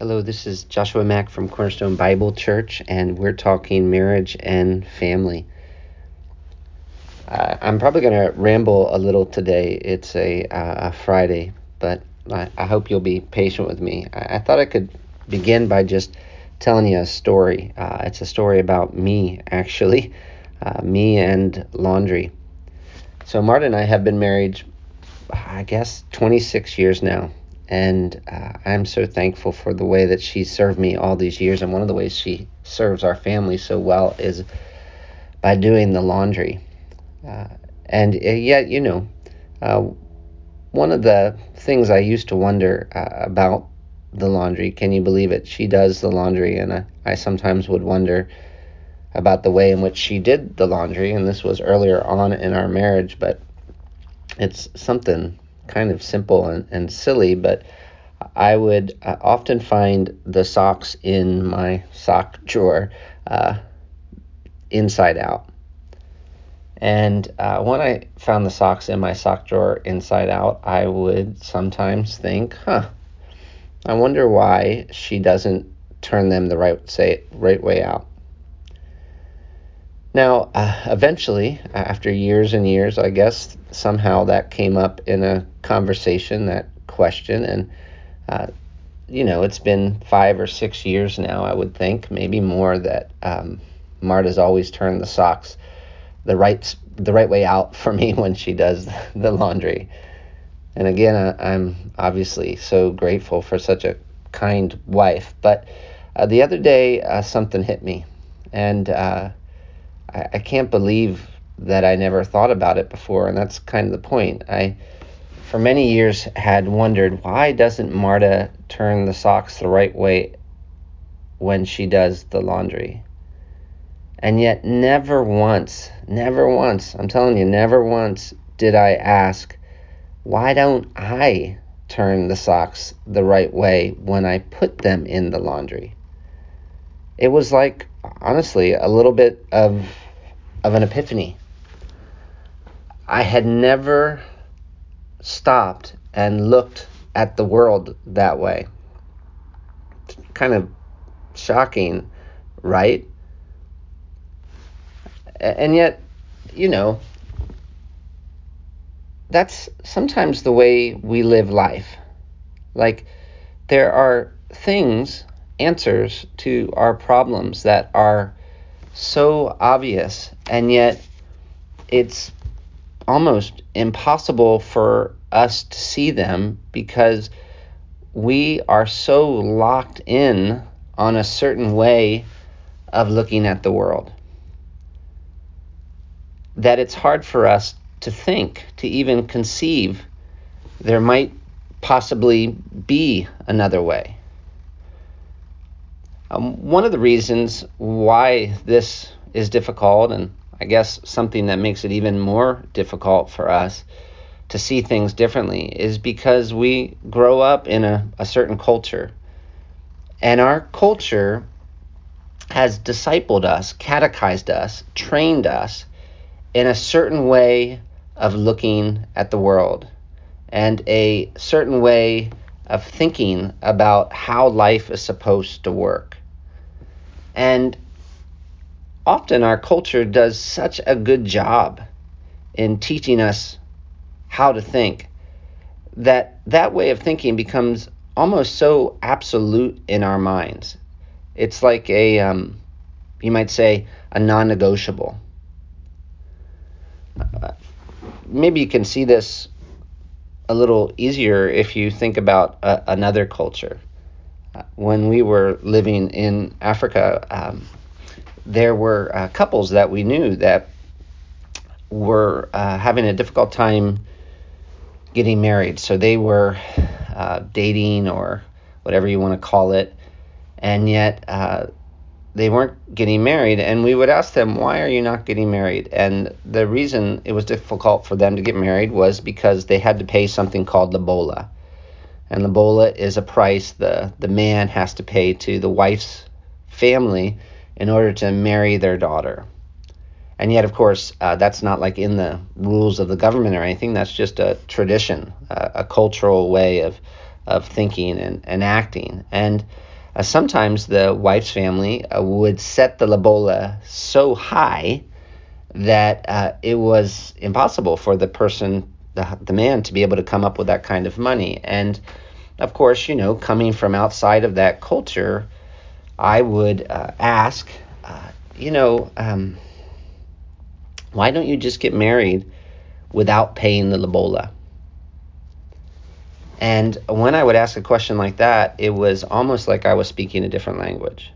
Hello, this is Joshua Mack from Cornerstone Bible Church, and we're talking marriage and family. Uh, I'm probably going to ramble a little today. It's a, uh, a Friday, but I, I, hope you'll be patient with me. I, I, thought I could begin by just telling you a story. Uh, it's a story about me, actually, uh, me and laundry. So, Marta and I have been married, I guess, 26 years now and uh, I'm so thankful for the way that she served me all these years. And one of the ways she serves our family so well is by doing the laundry. Uh, and uh, yet, you know, uh, one of the things I used to wonder uh, about the laundry, can you believe it? She does the laundry, and I, I sometimes would wonder about the way in which she did the laundry. And this was earlier on in our marriage, but it's something kind of simple and, and silly, but I would uh, often find the socks in my sock drawer uh, inside out. And uh, when I found the socks in my sock drawer inside out, I would sometimes think, huh, I wonder why she doesn't turn them the right, say, right way out. Now, uh, eventually, after years and years, I guess somehow that came up in a conversation, that question, and uh, you know, it's been five or six years now, I would think, maybe more, that um, Marta's always turned the socks the right the right way out for me when she does the laundry. And again, I, am obviously so grateful for such a kind wife. But uh, the other day, uh, something hit me, and uh, I, I can't believe that I never thought about it before, and that's kind of the point. I, for many years, had wondered why doesn't Marta turn the socks the right way when she does the laundry? And yet, never once, never once, I'm telling you, never once did I ask, why don't I turn the socks the right way when I put them in the laundry? It was like, honestly, a little bit of of an epiphany. I had never stopped and looked at the world that way. Kind of shocking, right? And yet, you know, that's sometimes the way we live life. Like, there are things, answers to our problems that are so obvious, and yet it's almost impossible for us to see them because we are so locked in on a certain way of looking at the world that it's hard for us to think, to even conceive there might possibly be another way. Um, one of the reasons why this is difficult, and I guess something that makes it even more difficult for us to see things differently, is because we grow up in a, a certain culture. And our culture has discipled us, catechized us, trained us in a certain way of looking at the world and a certain way of thinking about how life is supposed to work. And often our culture does such a good job in teaching us how to think that that way of thinking becomes almost so absolute in our minds. It's like a, um, you might say, a non negotiable. Uh, maybe you can see this a little easier if you think about uh, another culture when we were living in Africa, um, there were uh, couples that we knew that were uh, having a difficult time getting married. So they were uh, dating or whatever you want to call it, and yet uh, they weren't getting married. And we would ask them, Why are you not getting married? And the reason it was difficult for them to get married was because they had to pay something called lobola and lobola is a price the, the man has to pay to the wife's family in order to marry their daughter. And yet, of course, uh, that's not like in the rules of the government or anything. That's just a tradition, uh, a cultural way of, of thinking and, and acting. And uh, sometimes the wife's family uh, would set the lobola so high that uh, it was impossible for the person, the, the man, to be able to come up with that kind of money. And of course, you know, coming from outside of that culture, I would uh, ask, uh, you know, um, why don't you just get married without paying the lobola? And when I would ask a question like that, it was almost like I was speaking a different language.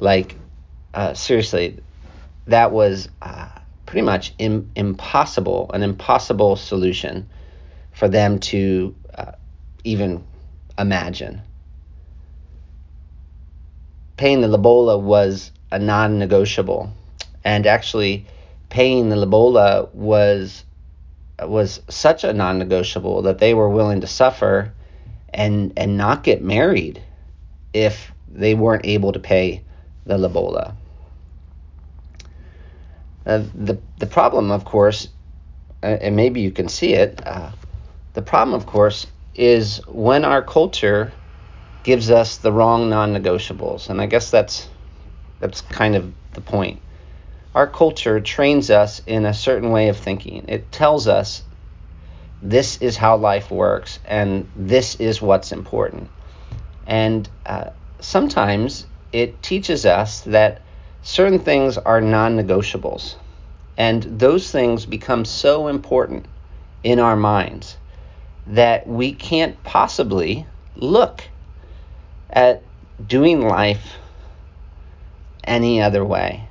Like, uh, seriously, that was uh, pretty much Im- impossible, an impossible solution for them to uh, even imagine. Paying the lobola was a non negotiable. And actually, paying the lobola was was such a non-negotiable that they were willing to suffer and and not get married if they weren't able to pay the lobola. Uh, the the problem, of course, uh, and maybe you can see it. Uh, the problem, of course, is when our culture gives us the wrong non-negotiables, and I guess that's that's kind of the point our culture trains us in a certain way of thinking. It tells us this is how life works and this is what's important. And uh, sometimes it teaches us that certain things are non negotiables. And those things become so important in our minds that we can't possibly look at doing life any other way.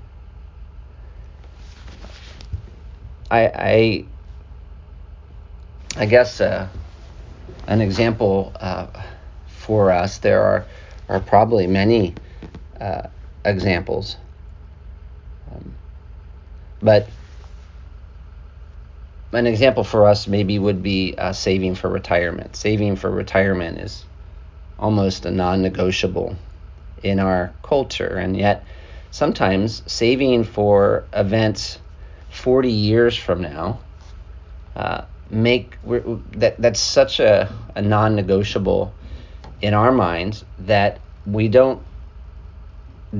I I, I guess uh, an example uh, for us there are are probably many uh, examples, um, but an example for us maybe would be uh, saving for retirement. Saving for retirement is almost a non-negotiable in our culture, and yet sometimes saving for events 40 years from now uh, make that that's such a, a non-negotiable in our minds that we don't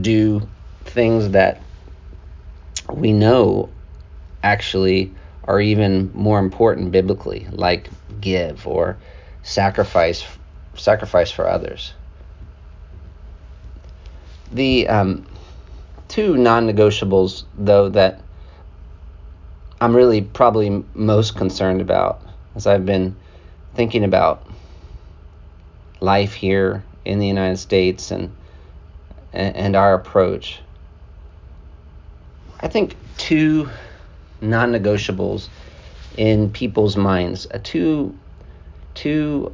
do things that we know actually are even more important biblically like give or sacrifice sacrifice for others the um, two non-negotiables though that I'm really probably most concerned about as I've been thinking about life here in the United States and and our approach. I think two non-negotiables in people's minds, uh, two two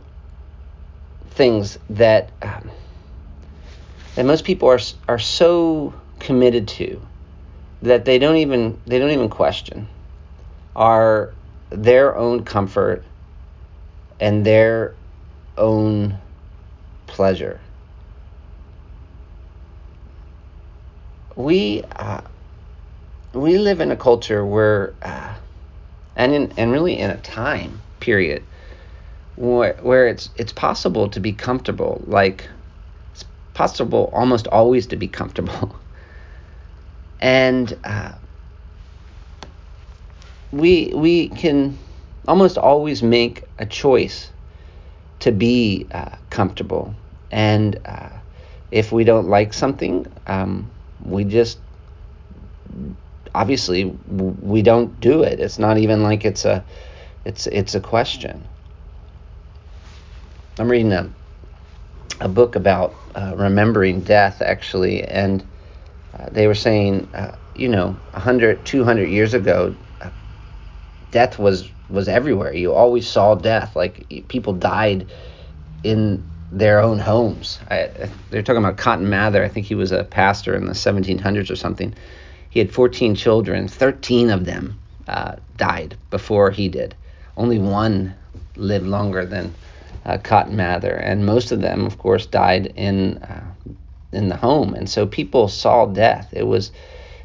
things that um, that most people are are so committed to that they don't even they don't even question are their own comfort and their own pleasure. We uh, we live in a culture where, uh, and in, and really in a time period where, where it's it's possible to be comfortable, like it's possible almost always to be comfortable, and uh, we we can almost always make a choice to be uh, comfortable, and uh, if we don't like something, um, we just obviously we don't do it. It's not even like it's a it's it's a question. I'm reading a a book about uh, remembering death actually, and uh, they were saying, uh, you know, 100, 200 years ago, death was was everywhere. You always saw death. Like people died in their own homes. I, they're talking about Cotton Mather. I think he was a pastor in the 1700s or something. He had 14 children. 13 of them uh, died before he did. Only one lived longer than uh, Cotton Mather, and most of them, of course, died in uh, in the home. And so people saw death. It was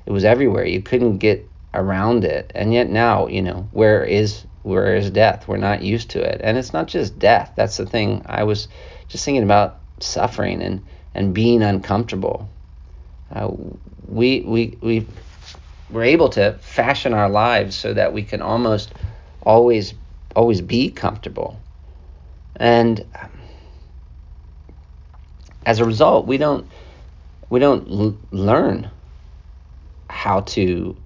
it was everywhere. You couldn't get around it. And yet now, you know, where is whereas death, we're not used to it. And it's not just death. That's the thing. I was just thinking about suffering and, and being uncomfortable. Uh, we, we, we, we're able to fashion our lives so that we can almost always, always be comfortable. And um, as a result, we don't, we don't l- learn how to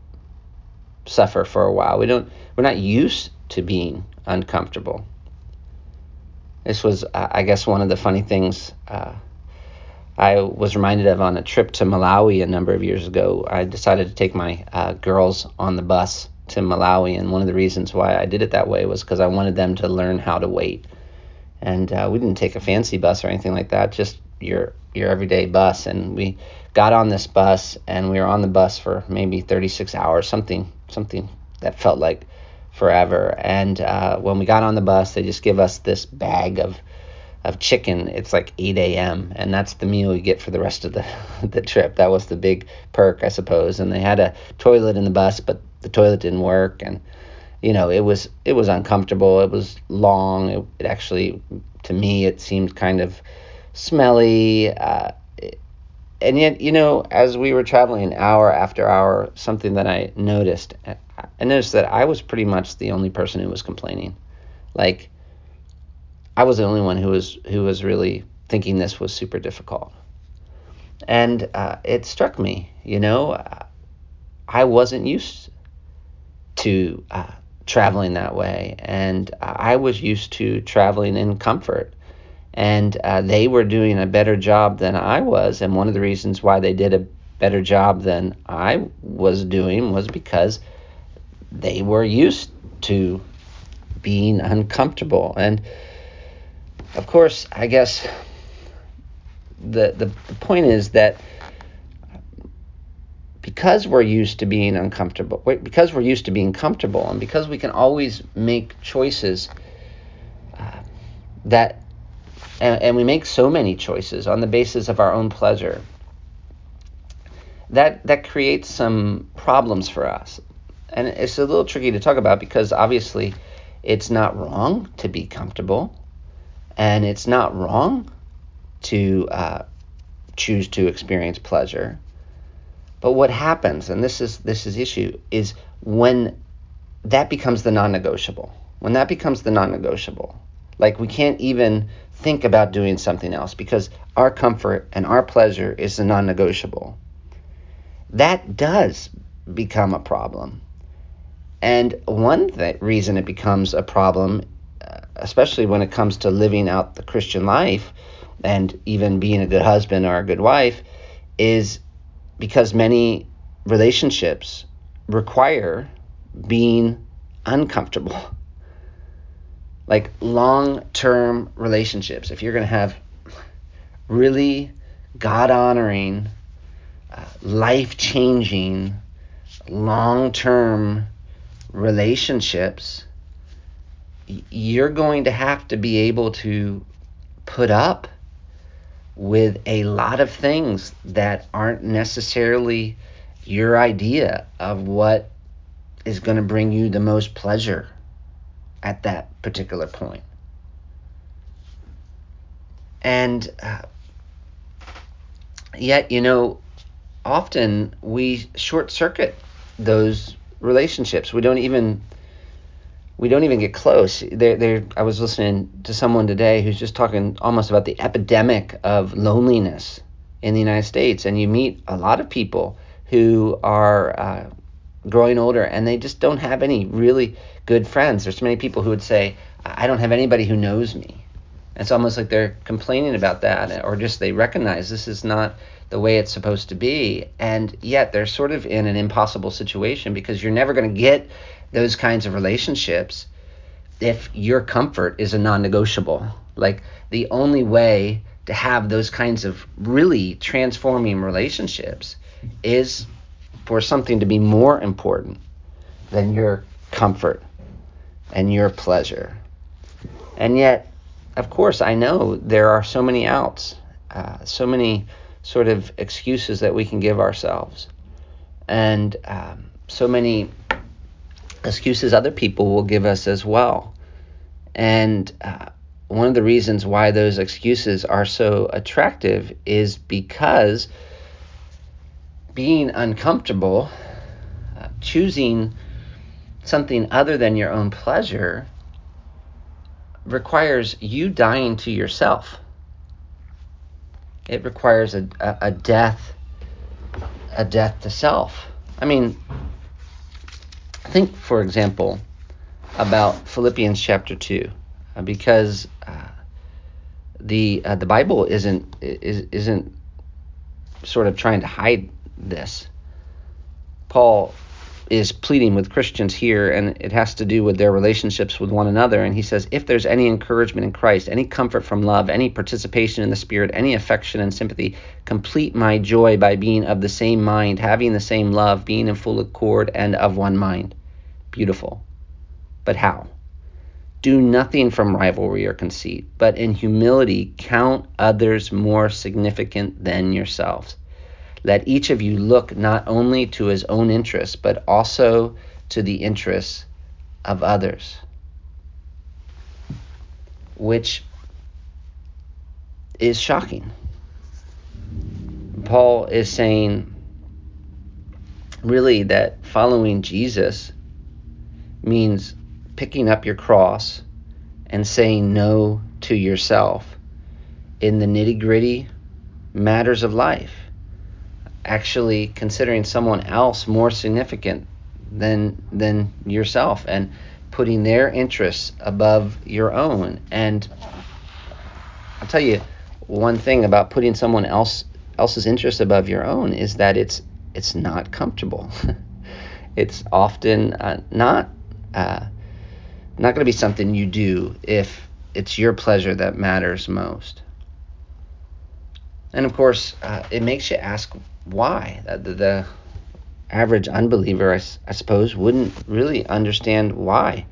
suffer for a while. We don't we're not used to being uncomfortable. This was, I guess, one of the funny things uh, I was reminded of on a trip to Malawi a number of years ago. I decided to take my uh, girls on the bus to Malawi, and one of the reasons why I did it that way was because I wanted them to learn how to wait. And uh, we didn't take a fancy bus or anything like that, just your your everyday bus. And we got on this bus, and we were on the bus for maybe 36 hours, something something that felt like forever. And uh, when we got on the bus, they just give us this bag of of chicken. It's like 8 a.m. and that's the meal you get for the rest of the the trip. That was the big perk, I suppose. And they had a toilet in the bus, but the toilet didn't work, and you know it was it was uncomfortable. It was long. It, it actually, to me, it seemed kind of smelly. Uh, and yet, you know, as we were traveling hour after hour, something that I noticed, I noticed that I was pretty much the only person who was complaining. Like, I was the only one who was who was really thinking this was super difficult. And uh, it struck me, you know, I wasn't used to uh, traveling that way, and I was used to traveling in comfort and uh, they were doing a better job than I was. And one of the reasons why they did a better job than I was doing was because they were used to being uncomfortable. And of course, I guess the, the, the point is that because we're used to being uncomfortable, because we're used to being comfortable, and because we can always make choices uh, that and, and we make so many choices on the basis of our own pleasure, that that creates some problems for us. And it's a little tricky to talk about because obviously it's not wrong to be comfortable, and it's not wrong to uh, choose to experience pleasure. But what happens, and this is this is issue, is when that becomes the non-negotiable. When that becomes the non-negotiable, like we can't even think about doing something else because our comfort and our pleasure is the non negotiable. That does become a problem. And one th- reason it becomes a problem, especially when it comes to living out the Christian life and even being a good husband or a good wife, is because many relationships require being uncomfortable. Like long term relationships, if you're going to have really God honoring, uh, life changing, long term relationships, you're going to have to be able to put up with a lot of things that aren't necessarily your idea of what is going to bring you the most pleasure at that particular point. And uh, yet, you know, often we short circuit those relationships. We don't even we don't even get close. There, there. I was listening to someone today who's just talking almost about the epidemic of loneliness in the United States, and you meet a lot of people who are uh, growing older and they just don't have any really good friends. There's so many people who would say, I don't have anybody who knows me. It's almost like they're complaining about that or just they recognize this is not the way it's supposed to be. And yet they're sort of in an impossible situation because you're never going to get those kinds of relationships if your comfort is a non negotiable. Like the only way to have those kinds of really transforming relationships is for something to be more important than your comfort and your pleasure. And yet, of course, I know there are so many outs, uh, so many sort of excuses that we can give ourselves, and um, so many excuses other people will give us as well. And uh, one of the reasons why those excuses are so attractive is because being uncomfortable, uh, choosing something other than your own pleasure, requires you dying to yourself. It requires a, a, a death, a death to self. I mean, think, for example, about Philippians chapter two, uh, because uh, the uh, the Bible isn't is, isn't sort of trying to hide this. Paul is pleading with Christians here, and it has to do with their relationships with one another. And he says, If there's any encouragement in Christ, any comfort from love, any participation in the Spirit, any affection and sympathy, complete my joy by being of the same mind, having the same love, being in full accord, and of one mind. Beautiful. But how? Do nothing from rivalry or conceit, but in humility count others more significant than yourselves. Let each of you look not only to his own interests, but also to the interests of others. Which is shocking. Paul is saying, really, that following Jesus means picking up your cross and saying no to yourself in the nitty gritty matters of life actually considering someone else more significant than than yourself and putting their interests above your own. And I'll tell you one thing about putting someone else else's interests above your own is that it's it's not comfortable. It's often uh, not uh, not going to be something you do if it's your pleasure that matters most. And of course, uh, it makes you ask why. The, the average unbeliever, I, I, suppose, wouldn't really understand why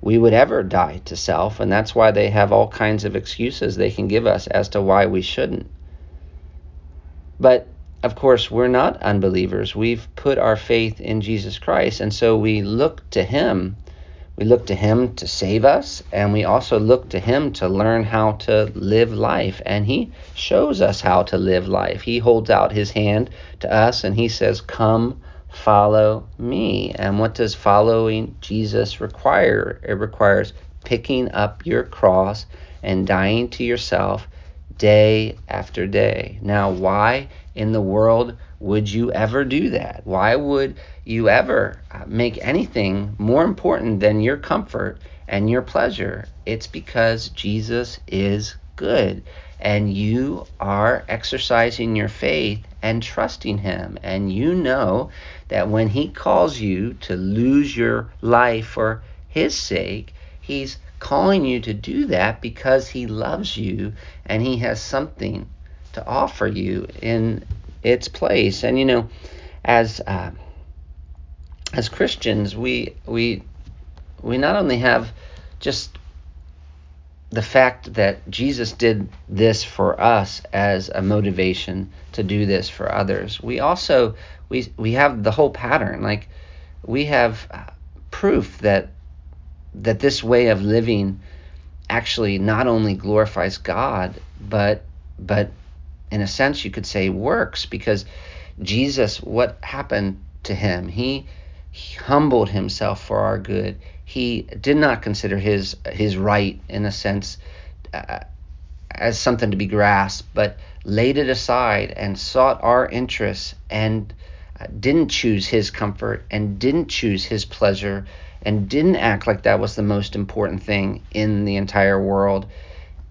we would ever die to self. And that's why they have all kinds of excuses they can give us as to why we shouldn't. But of course, we're not unbelievers. We've put our faith in Jesus Christ. And so we look to Him we look to Him to save us, and we also look to Him to learn how to live life. And He shows us how to live life. He holds out His hand to us and He says, Come, follow me. And what does following Jesus require? It requires picking up your cross and dying to yourself day after day. Now, why in the world would you ever do that? Why would you ever uh, make anything more important than your comfort and your pleasure? It's because Jesus is good and you are exercising your faith and trusting Him. And you know that when He calls you to lose your life for His sake, He's calling you to do that because He loves you and He has something to offer you in its place. And you know, as uh, as Christians, we we we not only have just the fact that Jesus did this for us as a motivation to do this for others. We also we we have the whole pattern. Like we have uh, proof that that this way of living actually not only glorifies God, but but in a sense you could say works because Jesus what happened to him? He, he humbled himself for our good. He did not consider his his right in a sense uh, as something to be grasped, but laid it aside and sought our interests and uh, didn't choose his comfort and didn't choose his pleasure and didn't act like that was the most important thing in the entire world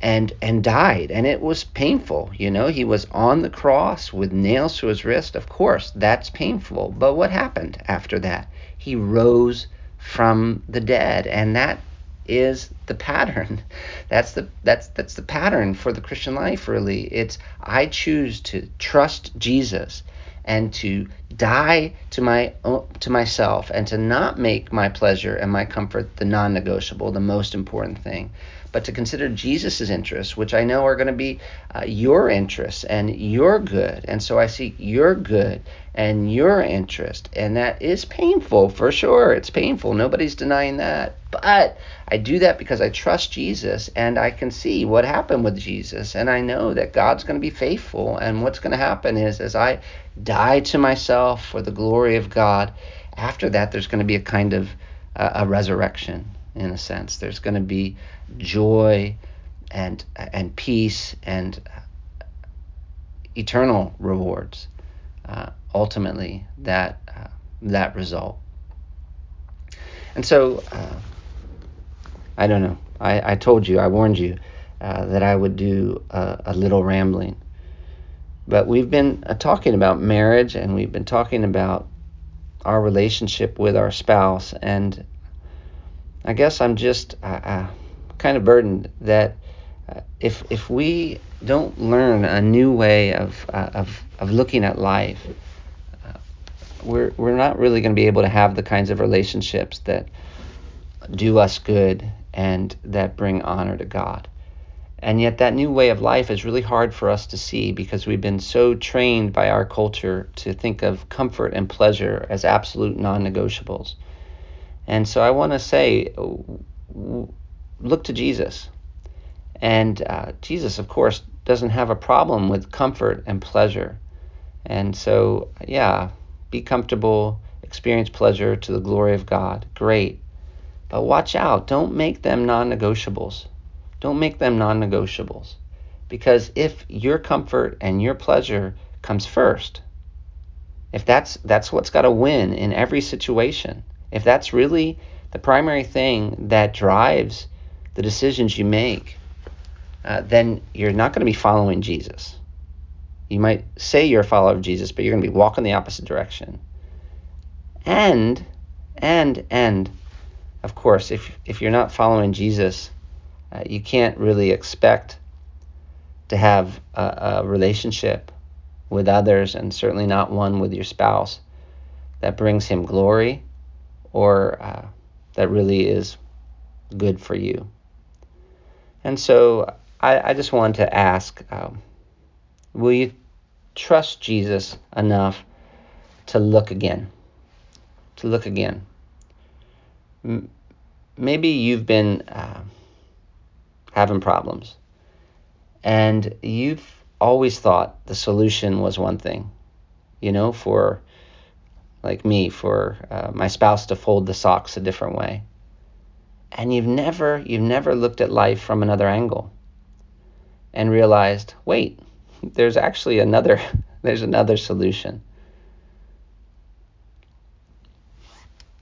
and and died. And it was painful you know? He was on the cross with nails to his wrist. Of course that's painful. But what happened after that? He rose from the dead. And that is the pattern. That's the that's that's the pattern for the christian life really. It's i choose to trust jesus and to die to my to myself and to not make my pleasure and my comfort the non-negotiable the most important thing but to consider Jesus' interests, which I know are going to be uh, your interests and your good. And so I seek your good and your interest. And that is painful for sure. It's painful. Nobody's denying that. But I do that because I trust Jesus and I can see what happened with Jesus. And I know that God's going to be faithful. And what's going to happen is as I die to myself for the glory of God, after that, there's going to be a kind of uh, a resurrection in a sense. There's going to be joy and and peace and eternal rewards. Uh, ultimately, that uh, that result. And so, uh, I don't know. I, I told you, I warned you uh, that I would do a, a little rambling. But we've been uh, talking about marriage and we've been talking about our relationship with our spouse. And I guess I'm just uh, uh, kind of burdened that uh, if if we don't learn a new way of uh, of of looking at life, uh, we're we're not really going to be able to have the kinds of relationships that do us good and that bring honor to God. And yet, that new way of life is really hard for us to see because we've been so trained by our culture to think of comfort and pleasure as absolute non negotiables. And so, I want to say, look to Jesus. And uh, Jesus, of course, doesn't have a problem with comfort and pleasure. And so, yeah, be comfortable, experience pleasure to the glory of God. Great. But watch out. Don't make them non negotiables. Don't make them non negotiables. Because if your comfort and your pleasure comes first, if that's that's what's got to win in every situation, if that's really the primary thing that drives the decisions you make, uh, then you're not going to be following Jesus. You might say you're a follower of Jesus, but you're going to be walking the opposite direction. And, and, and, of course, if if you're not following Jesus, uh, you can't really expect to have a, a, relationship with others, and certainly not one with your spouse that brings him glory or uh, that really is good for you. And so I, I just wanted to ask um, will you trust Jesus enough to look again? To look again. M- maybe you've been. Uh, having problems. And you've always thought the solution was one thing, you know, for like me, for uh, my spouse to fold the socks a different way. And you've never, you've never looked at life from another angle and realized, wait, there's actually another, there's another solution.